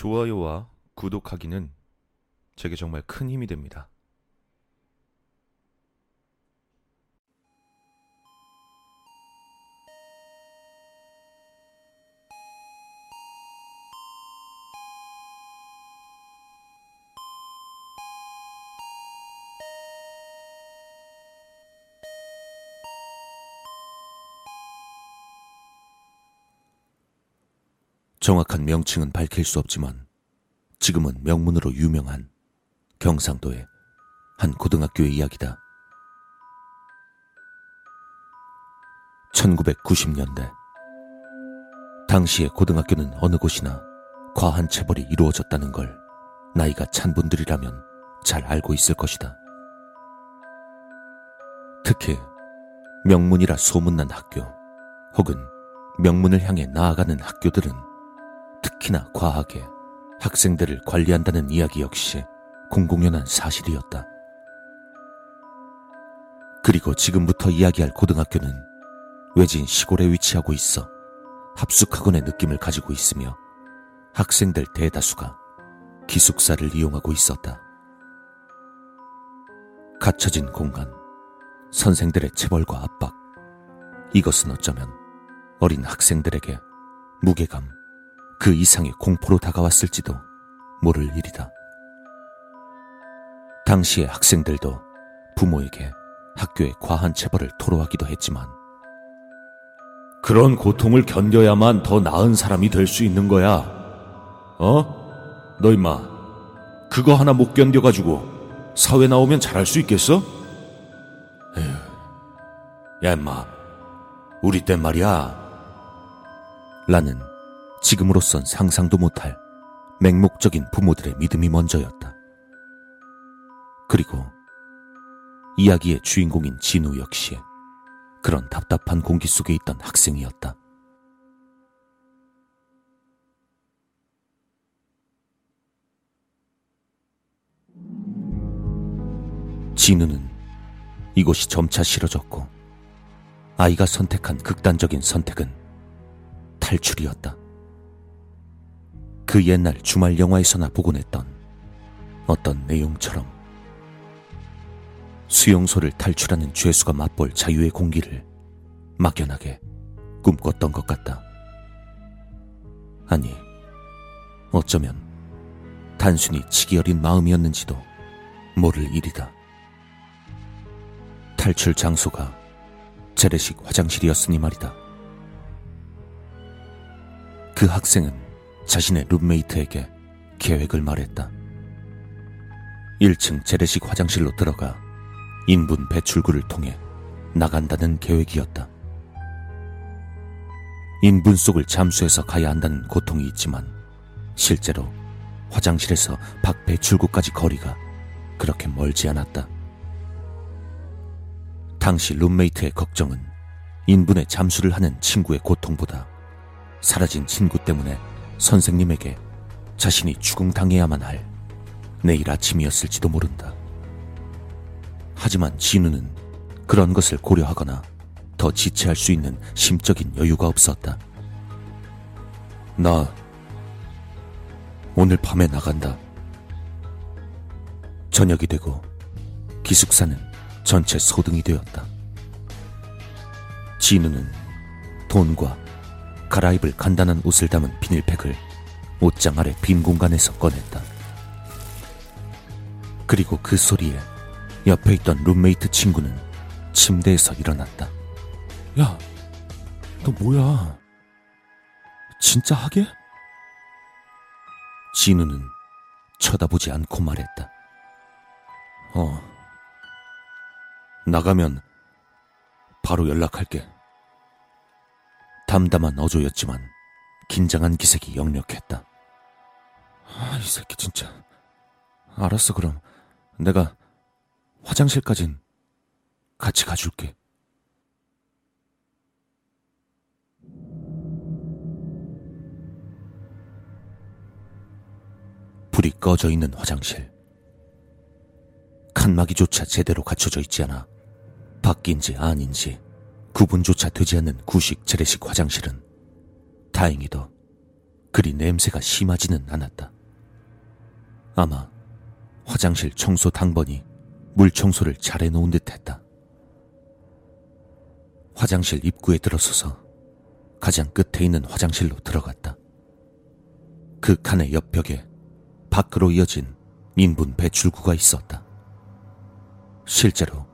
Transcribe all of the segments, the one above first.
좋아요와 구독하기는 제게 정말 큰 힘이 됩니다. 정확한 명칭은 밝힐 수 없지만 지금은 명문으로 유명한 경상도의 한 고등학교의 이야기다. 1990년대 당시의 고등학교는 어느 곳이나 과한 체벌이 이루어졌다는 걸 나이가 찬 분들이라면 잘 알고 있을 것이다. 특히 명문이라 소문난 학교 혹은 명문을 향해 나아가는 학교들은 특히나 과하게 학생들을 관리한다는 이야기 역시 공공연한 사실이었다. 그리고 지금부터 이야기할 고등학교는 외진 시골에 위치하고 있어 합숙학원의 느낌을 가지고 있으며 학생들 대다수가 기숙사를 이용하고 있었다. 갇혀진 공간, 선생들의 체벌과 압박, 이것은 어쩌면 어린 학생들에게 무게감, 그 이상의 공포로 다가왔을지도 모를 일이다. 당시의 학생들도 부모에게 학교의 과한 체벌을 토로하기도 했지만 그런 고통을 견뎌야만 더 나은 사람이 될 수 있는 거야. 어? 너 임마 그거 하나 못 견뎌가지고 사회 나오면 잘할 수 있겠어? 에휴, 야 임마 우리 땐 말이야. 라는 지금으로선 상상도 못할 맹목적인 부모들의 믿음이 먼저였다. 그리고 이야기의 주인공인 진우 역시 그런 답답한 공기 속에 있던 학생이었다. 진우는 이곳이 점차 싫어졌고 아이가 선택한 극단적인 선택은 탈출이었다. 그 옛날 주말 영화에서나 보곤 했던 어떤 내용처럼 수용소를 탈출하는 죄수가 맛볼 자유의 공기를 막연하게 꿈꿨던 것 같다. 아니, 어쩌면 단순히 치기 어린 마음이었는지도 모를 일이다. 탈출 장소가 재래식 화장실이었으니 말이다. 그 학생은 자신의 룸메이트에게 계획을 말했다. 1층 재래식 화장실로 들어가 인분 배출구를 통해 나간다는 계획이었다. 인분 속을 잠수해서 가야 한다는 고통이 있지만 실제로 화장실에서 밖 배출구까지 거리가 그렇게 멀지 않았다. 당시 룸메이트의 걱정은 인분에 잠수를 하는 친구의 고통보다 사라진 친구 때문에 선생님에게 자신이 죽음당해야만 할 내일 아침이었을지도 모른다. 하지만 진우는 그런 것을 고려하거나 더 지체할 수 있는 심적인 여유가 없었다. 나 오늘 밤에 나간다. 저녁이 되고 기숙사는 전체 소등이 되었다. 진우는 돈과 갈아입을 간단한 옷을 담은 비닐팩을 옷장 아래 빈 공간에서 꺼냈다. 그리고 그 소리에 옆에 있던 룸메이트 친구는 침대에서 일어났다. 야, 너 뭐야? 진짜 하게? 진우는 쳐다보지 않고 말했다. 어, 나가면 바로 연락할게. 담담한 어조였지만 긴장한 기색이 역력했다. 아, 이 새끼 진짜. 알았어, 그럼. 내가 화장실까진 같이 가줄게. 불이 꺼져 있는 화장실. 칸막이조차 제대로 갖춰져 있지 않아 밖인지 아닌지 구분조차 되지 않는 구식 재래식 화장실은 다행히도 그리 냄새가 심하지는 않았다. 아마 화장실 청소 당번이 물 청소를 잘 해놓은 듯 했다. 화장실 입구에 들어서서 가장 끝에 있는 화장실로 들어갔다. 그 칸의 옆벽에 밖으로 이어진 인분 배출구가 있었다. 실제로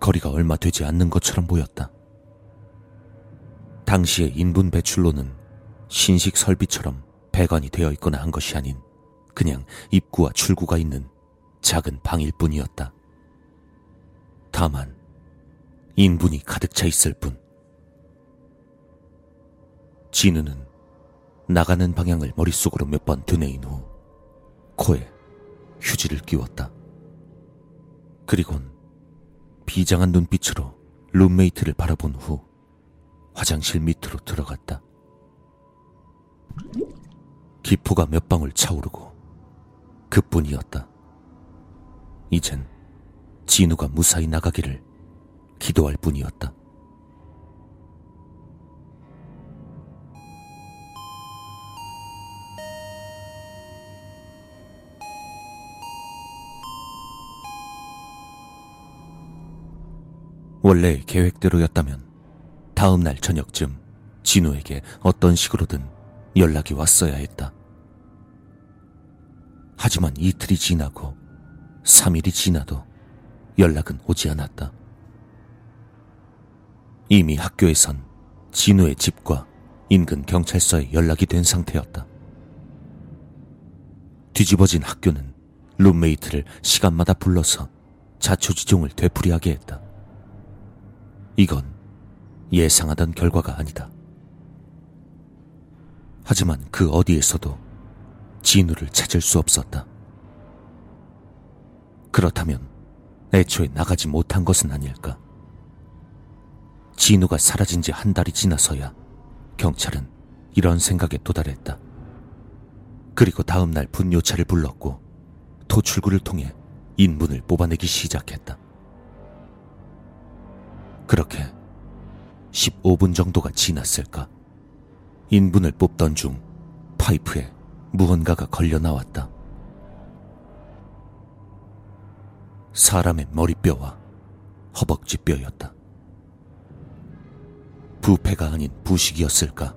거리가 얼마 되지 않는 것처럼 보였다. 당시의 인분 배출로는 신식 설비처럼 배관이 되어 있거나 한 것이 아닌 그냥 입구와 출구가 있는 작은 방일 뿐이었다. 다만 인분이 가득 차 있을 뿐. 진우는 나가는 방향을 머릿속으로 몇 번 되뇌인 후 코에 휴지를 끼웠다. 그리곤 비장한 눈빛으로 룸메이트를 바라본 후 화장실 밑으로 들어갔다. 기포가 몇 방울 차오르고 그뿐이었다. 이젠 진우가 무사히 나가기를 기도할 뿐이었다. 원래 계획대로였다면 다음 날 저녁쯤 진우에게 어떤 식으로든 연락이 왔어야 했다. 하지만 이틀이 지나고 3일이 지나도 연락은 오지 않았다. 이미 학교에선 진우의 집과 인근 경찰서에 연락이 된 상태였다. 뒤집어진 학교는 룸메이트를 시간마다 불러서 자초지종을 되풀이하게 했다. 이건 예상하던 결과가 아니다. 하지만 그 어디에서도 진우를 찾을 수 없었다. 그렇다면 애초에 나가지 못한 것은 아닐까? 진우가 사라진 지 한 달이 지나서야 경찰은 이런 생각에 도달했다. 그리고 다음 날 분뇨차를 불렀고 토출구를 통해 인문을 뽑아내기 시작했다. 그렇게 15분 정도가 지났을까? 인분을 뽑던 중 파이프에 무언가가 걸려 나왔다. 사람의 머리뼈와 허벅지 뼈였다. 부패가 아닌 부식이었을까?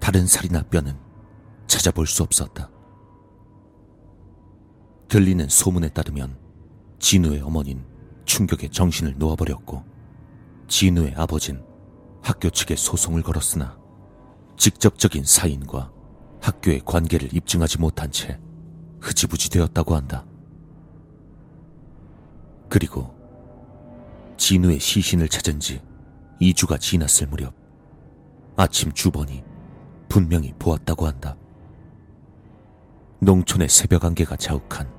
다른 살이나 뼈는 찾아볼 수 없었다. 들리는 소문에 따르면 진우의 어머닌 충격에 정신을 놓아버렸고 진우의 아버진 학교 측에 소송을 걸었으나 직접적인 사인과 학교의 관계를 입증하지 못한 채 흐지부지 되었다고 한다. 그리고 진우의 시신을 찾은 지 2주가 지났을 무렵 아침 주번이 분명히 보았다고 한다. 농촌의 새벽 안개가 자욱한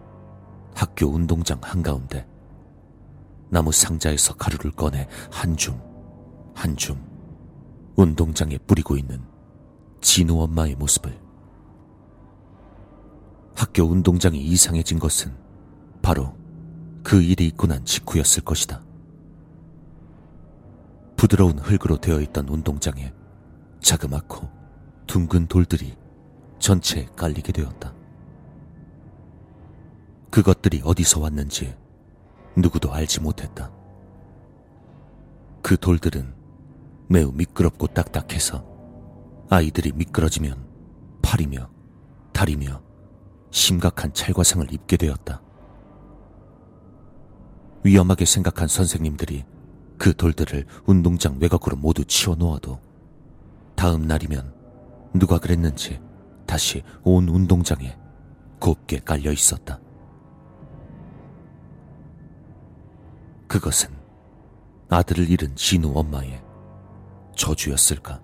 학교 운동장 한가운데 나무 상자에서 가루를 꺼내 한 줌, 한 줌 운동장에 뿌리고 있는 진우 엄마의 모습을. 학교 운동장이 이상해진 것은 바로 그 일이 있고 난 직후였을 것이다. 부드러운 흙으로 되어 있던 운동장에 자그맣고 둥근 돌들이 전체에 깔리게 되었다. 그것들이 어디서 왔는지 누구도 알지 못했다. 그 돌들은 매우 미끄럽고 딱딱해서 아이들이 미끄러지면 팔이며 다리며 심각한 찰과상을 입게 되었다. 위험하게 생각한 선생님들이 그 돌들을 운동장 외곽으로 모두 치워 놓아도 다음 날이면 누가 그랬는지 다시 온 운동장에 곱게 깔려 있었다. 그것은 아들을 잃은 진우 엄마의 저주였을까?